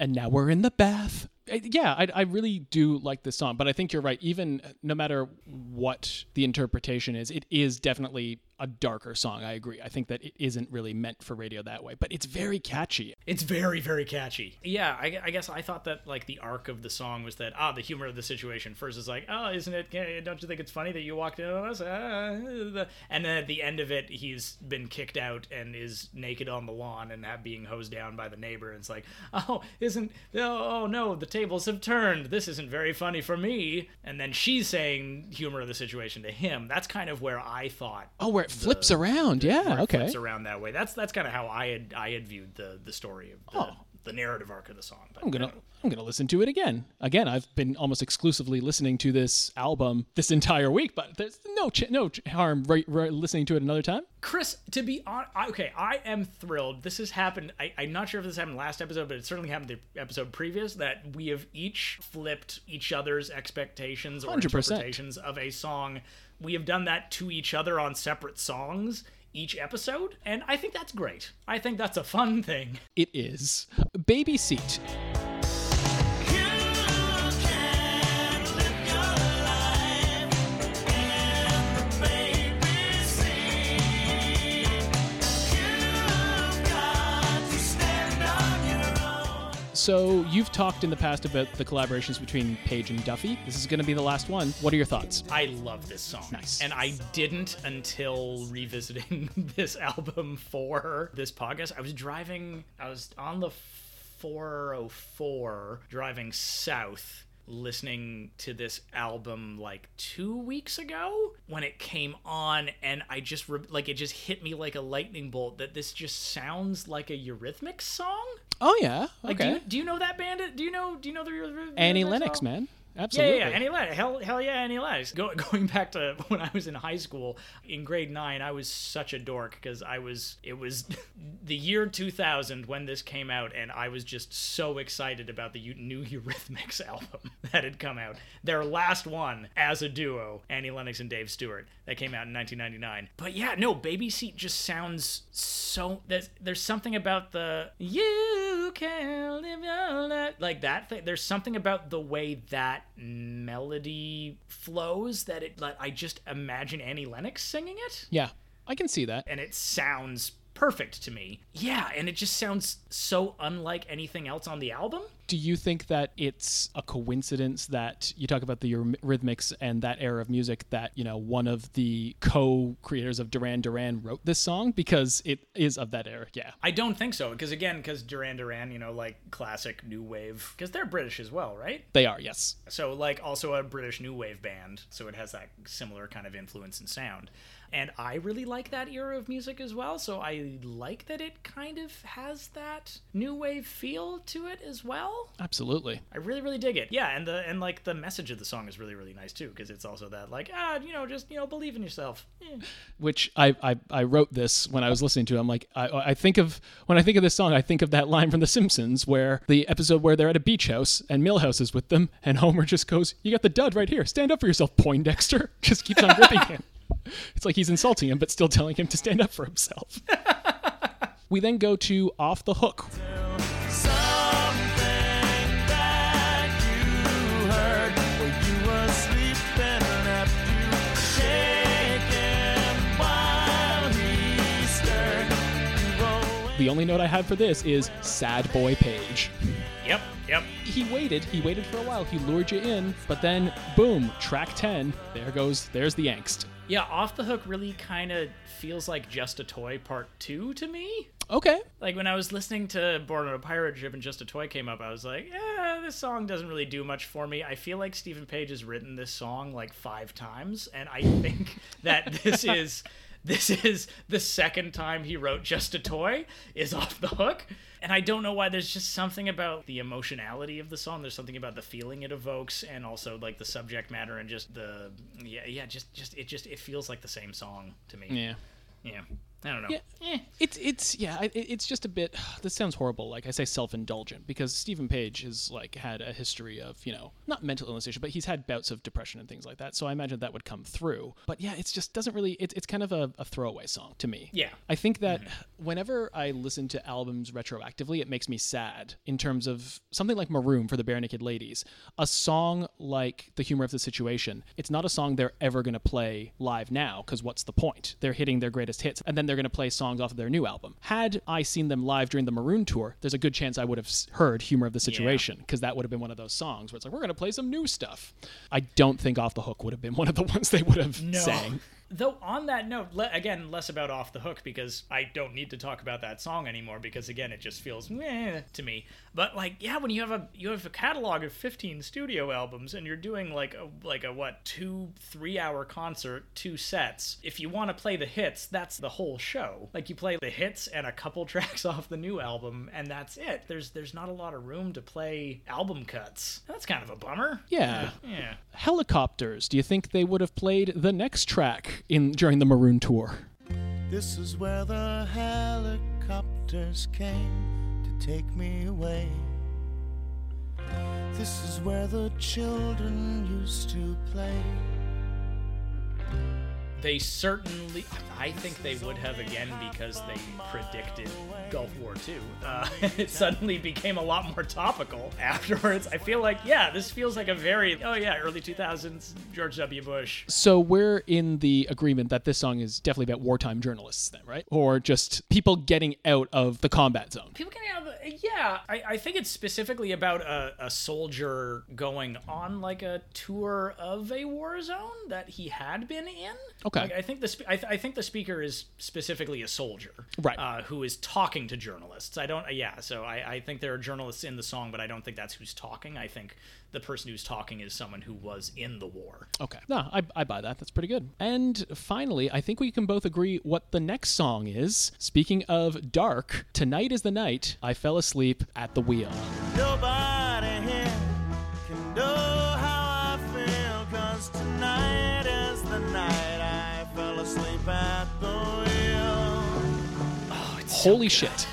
and now we're in the bath. Uh, Yeah, I, I really do like this song, but I think you're right. Even no matter what the interpretation is, it is definitely a darker song. I agree. I think that it isn't really meant for radio that way, but it's very catchy. It's very, very catchy. Yeah, I, I guess I thought that like the arc of the song was that ah, the humor of the situation. First, is like, oh, isn't it? Don't you think it's funny that you walked in on us? Ah, and then at the end of it, he's been kicked out and is naked on the lawn and being hosed down by the neighbor. And it's like, oh, isn't? Oh, oh no, the tables have turned. This isn't very funny for me. And then she's saying humor of the situation to him. That's kind of where I thought Oh, where it flips around. where Yeah, it okay. flips around that way. That's that's kind of how I had I had viewed the the story of the, Oh. The narrative arc of the song. But, I'm gonna I'm gonna listen to it again. Again, I've been almost exclusively listening to this album this entire week, but there's no ch- no harm right, right, listening to it another time. Chris, to be on, okay, I am thrilled. This has happened. I, I'm not sure if this happened last episode, but it certainly happened the episode previous that we have each flipped each other's expectations or 100%. interpretations of a song. We have done that to each other on separate songs each episode, and I think that's great. I think that's a fun thing. It is Baby Seat. So you've talked in the past about the collaborations between Page and Duffy. This is going to be the last one. What are your thoughts? I love this song. Nice. And I didn't until revisiting [laughs] this album for this podcast. I was driving, I was on the 404 driving south listening to this album like two weeks ago when it came on and i just re- like it just hit me like a lightning bolt that this just sounds like a eurythmics song Oh yeah, like okay. do, you, do you know that band do you know do you know the Eurythmics Annie song? Lennox, man. Yeah, Absolutely. yeah, yeah, Annie Lennox. Hell, hell yeah, Annie Lennox. Go, [laughs] going back to [laughs] when I was in high school, in grade nine, I was such a dork because I was. It was [laughs] the year 2000 when this came out, and I was just so excited about the new Eurythmics album that had come out. Their last one as a duo, Annie Lennox and Dave Stewart, that came out in 1999. But yeah, no, Baby Seat just sounds so. There's there's something about the you can live your life like that thing. There's something about the way that melody flows that it like I just imagine Annie Lennox singing it Yeah, I can see that. and it sounds perfect to me. Yeah, and it just sounds so unlike anything else on the album. Do you think that it's a coincidence that you talk about the Eurythmics and that era of music that, you know, one of the co-creators of Duran Duran wrote this song because it is of that era? Yeah. I don't think so because again, because Duran Duran, you know, like classic new wave, because they're British as well, right? They are, yes. So like also a British new wave band, so it has that similar kind of influence and sound. And I really like that era of music as well, so I like that it kind of has that new wave feel to it as well. Absolutely. I really, really dig it. Yeah, and the and like the message of the song is really, really nice too, because it's also that like ah, you know, just you know, believe in yourself. Eh. Which I, I, I wrote this when I was listening to it. I'm like, I, I think of, when I think of this song, I think of that line from The Simpsons where the episode where they're at a beach house and Milhouse is with them and Homer just goes, You got the dud right here. Stand up for yourself, Poindexter. [laughs] Just keeps on ripping [laughs] him. [laughs] It's like he's insulting him, but still telling him to stand up for himself. [laughs] we then go to Off the Hook. The only note I have for this is Sad Boy Page. Yep, yep. He waited, he waited for a while, he lured you in, but then, boom, track 10, there goes, there's the angst. Yeah, off the hook really kind of feels like just a toy part two to me. Okay. Like when I was listening to Born on a Pirate Ship and Just a Toy came up, I was like, yeah, this song doesn't really do much for me. I feel like Steven Page has written this song like five times, and I think that this [laughs] is this is the second time he wrote Just a Toy is off the hook. And I don't know why. There's just something about the emotionality of the song. There's something about the feeling it evokes, and also like the subject matter and just the yeah yeah just just it just it feels like the same song to me. Yeah. Yeah. I don't know. Yeah, Eh. it's it's yeah, it, it's just a bit. [sighs] This sounds horrible. Like I say, self-indulgent because Steven Page has like had a history of you know not mental illness issue, but he's had bouts of depression and things like that. So I imagine that would come through. But yeah, it's just doesn't really. It's it's kind of a, a throwaway song to me. Yeah. I think that whenever I listen to albums retroactively, it makes me sad in terms of something like Maroon for the Barenaked Ladies. A song like The Humor of the Situation, it's not a song they're ever going to play live now because what's the point? They're hitting their greatest hits and then they're going to play songs off of their new album. Had I seen them live during the Maroon tour, there's a good chance I would have heard Humor of the Situation because that would have been one of those songs where it's like, we're going to play some new stuff. I don't think Off the Hook would have been one of the [laughs] ones they would have No. sang. Though on that note, le- again, less about off the hook because I don't need to talk about that song anymore because again, it just feels meh to me. But like, yeah, when you have a you have a catalog of 15 studio albums and you're doing like a like a what two three hour concert, two sets. If you want to play the hits, that's the whole show. Like you play the hits and a couple [laughs] tracks off the new album, and that's it. There's there's not a lot of room to play album cuts. That's kind of a bummer. Yeah. Yeah. Helicopters. Do you think they would have played the next track in during the Maroon tour? This is where the helicopters came to take me away. This is where the children used to play. They certainly, I think they would have again because they predicted Gulf War II. Uh, [laughs] it suddenly became a lot more topical [laughs] afterwards. I feel like, yeah, this feels like a very, oh yeah, early 2000s George W. Bush. So we're in the agreement that this song is definitely about wartime journalists, then, right? Or just people getting out of the combat zone. People can have, yeah, I, I think it's specifically about a, a soldier going on like a tour of a war zone that he had been in. Okay. Like, I think the sp- I, th- I think the speaker is specifically a soldier, Right. Uh, who is talking to journalists. I don't. Yeah. So I, I think there are journalists in the song, but I don't think that's who's talking. I think the person who's talking is someone who was in the war. Okay. No, I, I buy that. That's pretty good. And finally, I think we can both agree what the next song is. Speaking of dark, Tonight is the Night, I Fell Asleep at the Wheel. Nobody Holy shit.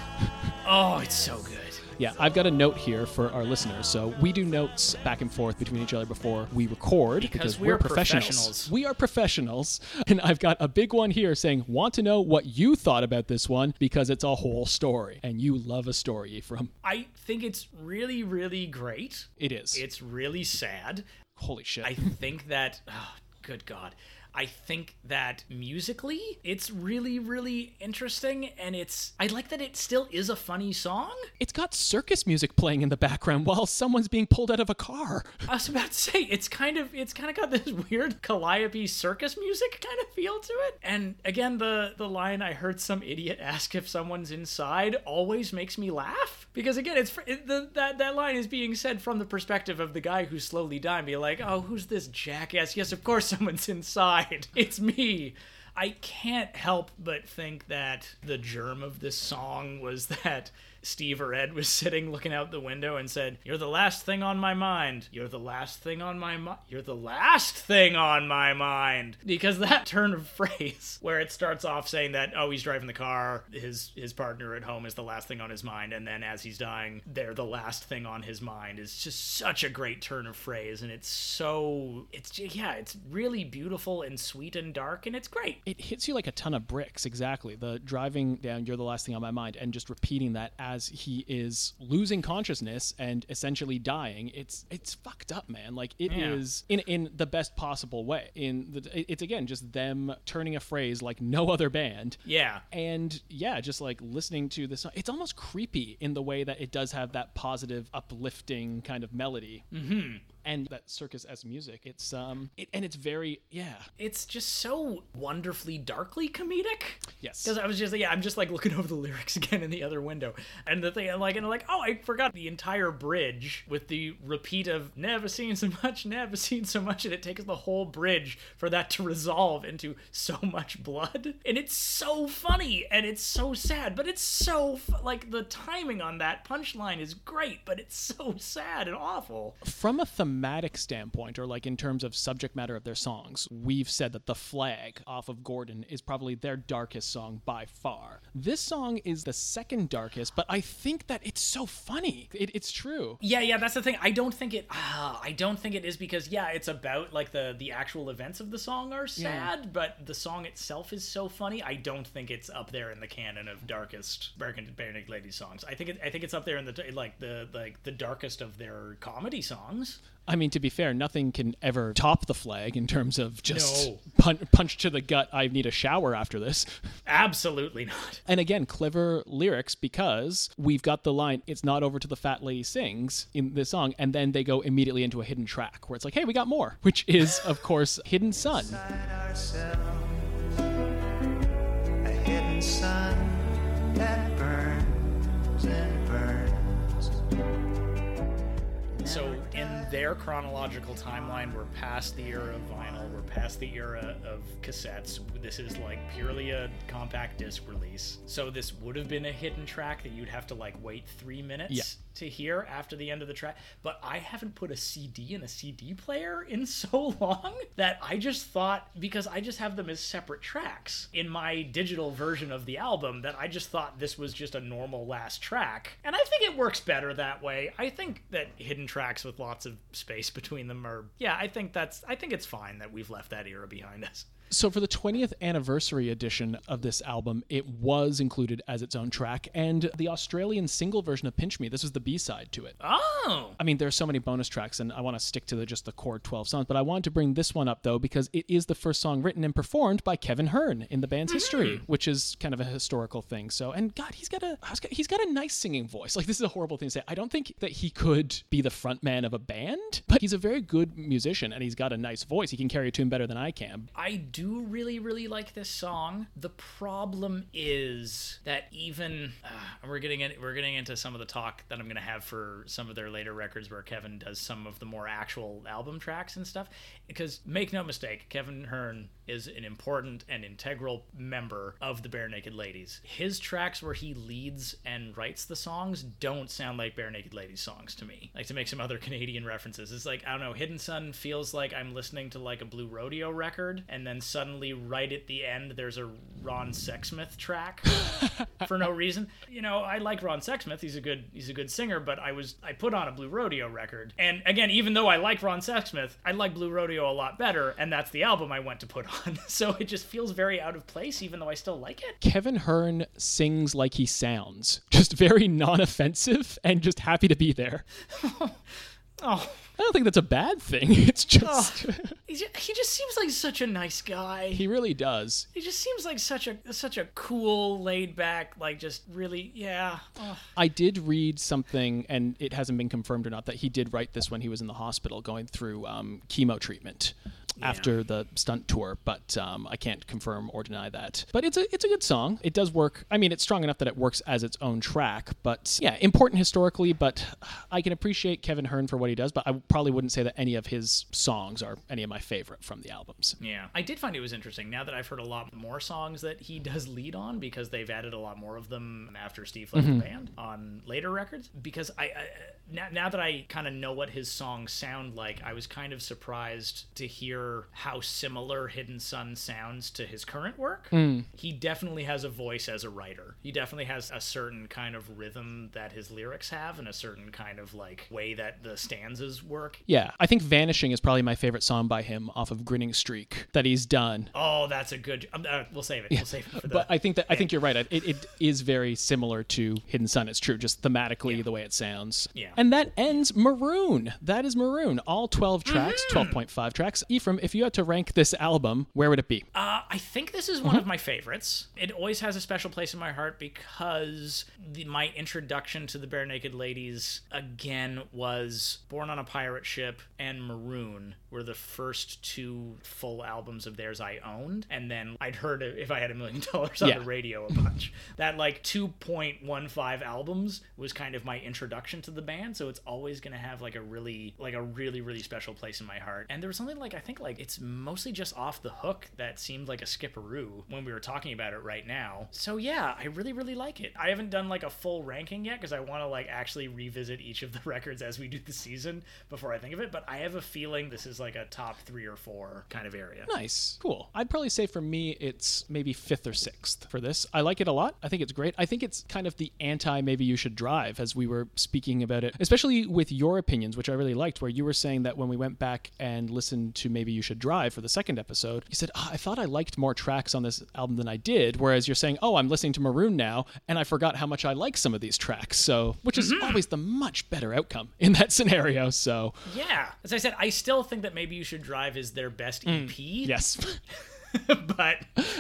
oh, it's so good. Yeah, I've got a note here for our listeners. So we do notes back and forth between each other before we record Because we're we're professionals. professionals. We are professionals. [laughs] And I've got a big one here saying, want to know what you thought about this one because it's a whole story. And you love a story, Ephraim. I think it's really, really great. It is. It's really sad. Holy shit. I think that, oh, good God. I think that musically, it's really, really interesting, and it's. I like that it still is a funny song. it's got circus music playing in the background while someone's being pulled out of a car. I was about to say it's kind of it's kind of got this [laughs] weird Calliope circus music kind of feel to it. And again, the the line "I heard some idiot ask if someone's inside" always makes me laugh because again, it's it, the, that that line is being said from the perspective of the guy who's slowly dying, be like, "Oh, who's this jackass? Yes, of course someone's inside. [laughs] It's me." I can't help but think that the germ of this song was that Steve or Ed was [laughs] sitting looking out the window and said, You're the last thing on my mind. You're the last thing on my mind. You're the last thing on my mind. Because [laughs] that turn of phrase [laughs] where it starts off saying that, oh, he's driving the car, his his partner at home is the last thing on his mind, and then as he's dying, they're the last thing on his mind is just such a great turn of phrase. And it's so it's yeah, it's really beautiful and sweet and dark, and it's great. It hits you like a ton of bricks, exactly. The driving down, you're the last thing on my mind, and just repeating that as he is losing consciousness and essentially dying. It's it's fucked up, man. Like it is Yeah. in in the best possible way. In the, it's again just them turning a phrase like no other band. Yeah. And yeah, just like listening to this, it's almost creepy in the way that it does have that positive, uplifting kind of melody. Mm-hmm. And that circus as music, it's um, it, and it's very yeah, it's just so wonderfully darkly comedic. Yes. Because I was just yeah, I'm just like looking [laughs] over the lyrics again in the other window, and the thing I'm like and I'm like oh I forgot the entire bridge with the repeat of never seen so much, never seen so much, and it takes the whole bridge for that to resolve into so much blood, and it's so funny and it's so sad, but it's so fu- like the timing on that punchline is great, but it's so sad and awful. from a thematic standpoint or like in terms of subject matter of their songs we've said that the flag off of gordon is probably their darkest song by far this song is the second darkest but i think that it's so funny it, it's true Yeah, yeah, that's the thing. I don't think it. Ah, I don't think it is because yeah, it's about like the the actual events of the song are sad, but the song itself is so funny. I don't think it's up there in the canon of darkest American Benedict Lady songs. I think it, I think it's up there in the like the like the darkest of their comedy songs. I mean to be fair nothing can ever top the flag in terms of just No. pun- punch to the gut i need a shower after this Absolutely not. And again, clever lyrics because we've got the line, it's not over till the fat lady sings in this song, and then they go immediately into a hidden track where it's like, hey, we got more, [laughs] which is, of course, Hidden Sun. Inside hidden sun that burns and burns. So in their chronological timeline, we're past the era of vinyl. We're past the era of cassettes. This is like purely a compact disc release. So this would have been a hidden track that you'd have to like wait three minutes Yeah. To hear after the end of the track. But I haven't put a CD in a CD player in [laughs] so long that I just thought because I just have them as separate tracks in my digital version of the album that I just thought this was just a normal last track. And I think it works better that way. I think that hidden tracks with lots of space [laughs] between them are yeah, I think that's I think it's fine that we've left that era behind us. So for the 20th anniversary edition of this album, it was included as its own track, and the Australian single version of "Pinch Me." This was the B-side to it. Oh. I mean, there are so many bonus tracks, and I want to stick to the, just the core 12 songs. But I wanted to bring this one up though because it is the first song written and performed by Kevin Hearn in the band's history, mm-hmm. which is kind of a historical thing. So, and God, he's got a he's got a nice singing voice. [laughs] Like this is a horrible thing to say. I don't think that he could be the front man of a band, but he's a very good musician, and he's got a nice voice. He can carry a tune better than I can. I do really, really like this song. The problem is that even uh, we're getting in, we're getting into some of the talk that I'm to have for some of their later records where Kevin does some of the more actual album tracks and stuff. Because make no mistake, Kevin Hearn is an important and integral member of the Barenaked Ladies. His tracks where he leads and writes the songs don't sound like Barenaked Ladies songs to me. Like to make some other Canadian references, it's like I don't know. Hidden Sun feels like I'm listening to like a Blue Rodeo record, and then suddenly right at the end there's a Ron Sexsmith track [laughs] for no reason. You know, I like Ron Sexsmith. He's a good he's a good singer, but I was I put on a Blue Rodeo record. And again, even though I like Ron Sexsmith, I like Blue Rodeo a lot better, and that's the album I went to put on. [laughs] So it just feels very out of place even though I still like it. Kevin Hearn sings like he sounds, [laughs] just very non-offensive and just happy to be there. Oh, I don't think that's a bad thing. [laughs] It's just he he just seems like such a nice guy. he really does. He just seems like such a such a cool, laid back, like just really, yeah. Oh. I did read something, and it hasn't been confirmed or not, that he did write this when he was in the hospital going through um, chemo treatment after the stunt tour, but um, I can't confirm or deny that. But it's a it's a good song. It does work. I mean, it's strong enough that it works as its own track. But yeah, important historically. But I can appreciate Kevin Hearn for what he does. But I probably wouldn't say that any of his songs are any of my favorite from the albums. Yeah, I did find it was interesting. Now that I've heard a lot more songs that he does lead on, because they've added a lot more of them after Steve left the band on later records. Because I, I now, now that I kind of know what his songs sound like, I was kind of surprised to hear how similar Hidden Sun sounds to his current work. He definitely has a voice as a writer. He definitely has a certain kind of rhythm that his lyrics have, and a certain kind of like way that the stanzas work. Yeah, I think "Vanishing" is probably my favorite song by him off of "Grinning Streak" that he's done. Oh, that's a good. Um, uh, we'll save it. We'll save it for the. But I think that I think you're right. It, it is very similar to Hidden Sun. It's true, just thematically the way it sounds. Yeah. And that ends Maroon. That is Maroon. All 12 tracks, 12.5 tracks. Ephraim, if you had to rank this album, where would it be? Uh, I think this is one of my favorites. It always has a special place in my heart because the, my introduction to the Barenaked Ladies again was Born on a Pirate Ship and Maroon were the first two full albums of theirs I owned, and then I'd heard if I had a million [laughs] dollars on Yeah. the radio a bunch. that like 2.15 albums was kind of my introduction to the band, so it's always gonna have like a really like a really really special place in my heart. And there was something like I think like it's mostly just off the hook that seemed like a skipperoo when we were talking about it right now. So yeah, I really really like it. I haven't done like a full ranking yet because I want to like actually revisit each of the [laughs] records as we do the season before I think of it. But I have a feeling this is like a top three or four kind of area. Nice. Cool. I'd probably say for me, it's maybe fifth or sixth for this. I like it a lot. I think it's great. I think it's kind of the anti maybe you should drive as we were speaking about it, especially with your opinions, which I really liked, where you were saying that when we went back and listened to maybe you should drive for the second episode, you said, "Ah, I thought I liked more tracks on this album than I did. Whereas you're saying, oh, I'm listening to Maroon now, and I forgot how much I like some of these tracks. So, which is always the much better outcome in that [laughs] scenario. So, Yeah, as I said, I still think that maybe you should drive is their best hmm. EP. yes. [laughs] but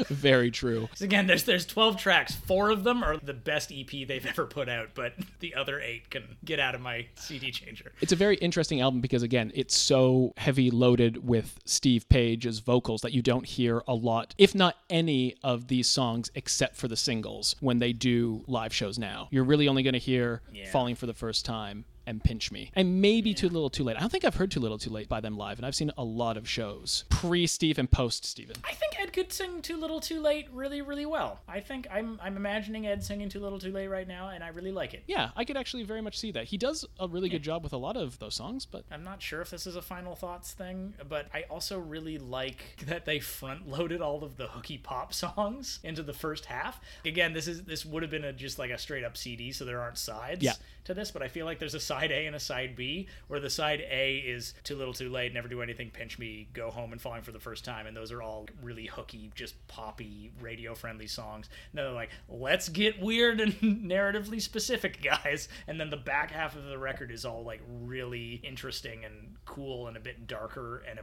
Very true. So, again, there's there's 12 tracks. Four of them are the best EP they've ever put out, but the other eight can get out of my CD changer. It's a very interesting album because again, it's so heavy loaded with Steve Page's vocals that you don't hear a lot, if not any of these songs except for the singles when they do live shows now. You're really only going to hear Yeah. Falling for the First Time and Pinch Me. And maybe Too Little Too Late. I don't think I've heard Too Little Too Late by them live, and I've seen a lot of shows. Pre Steve and post Steven. I think Ed could sing Too Little Too Late really, really well. I think I'm I'm imagining Ed singing Too Little Too Late right now, and I really like it. Yeah, I could actually very much see that. He does a really good job with a lot of those songs, but I'm not sure if this is a final thoughts thing, but I also really like [laughs] that they front loaded all of the hooky pop songs into the first half. Again, this is this would have been a, just like a straight up CD, so there aren't sides Yeah. to this, but I feel like there's a side A and a side B, where the side A is Too Little Too Late, Never Do Anything, Pinch Me, Go Home and Falling for the First Time, and those are all really hooky, just poppy, radio friendly songs. And they're like, let's get weird and [laughs] narratively specific, guys. And then the back half of the record is all like really interesting and cool and a bit darker and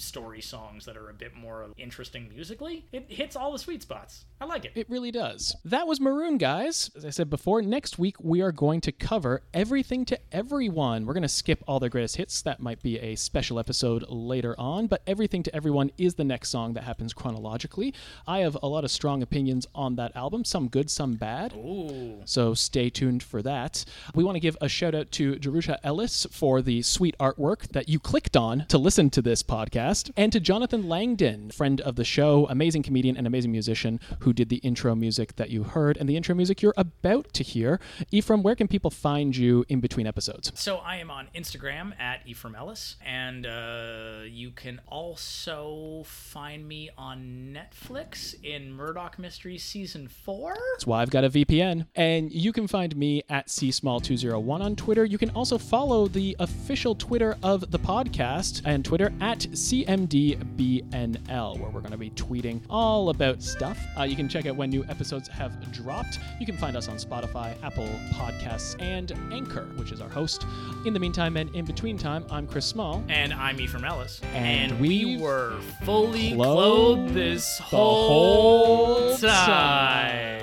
story songs that are a bit more interesting musically. It hits all the sweet spots. I like it. It really does. That was Maroon, guys. As I said before, next week we are going to cover Everything to Everyone. We're going to skip all their greatest hits. That might be a special episode later on, but Everything to Everyone is the next song that happens chronologically. I have a lot of strong opinions on that album, some good, some bad. Ooh. So stay tuned for that. We want to give a shout out to Jerusha Ellis for the sweet artwork that you clicked on to listen to this podcast, and to Jonathan Langdon, friend of the show, amazing comedian and amazing musician who did the intro music that you heard and the intro music you're about to hear. Ephraim, where can people find you in between episodes? So I am on Instagram at Ephraim Ellis, and uh, you can also find me on Netflix in Murdoch Mysteries season four. That's why I've got a VPN. And you can find me at csmall201 on Twitter. You can also follow the official Twitter of the podcast and Twitter at CMDBNL, where we're going to be tweeting all about stuff. Uh, you can check out when new episodes have dropped. You can find us on Spotify, Apple Podcasts, and Anchor, which is our host. In the meantime and in between time, I'm Chris Small. And I'm Ephraim Ellis. And we we've were fully clothed clothed this whole whole time.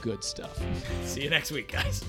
Good stuff. [laughs] See you next week, guys.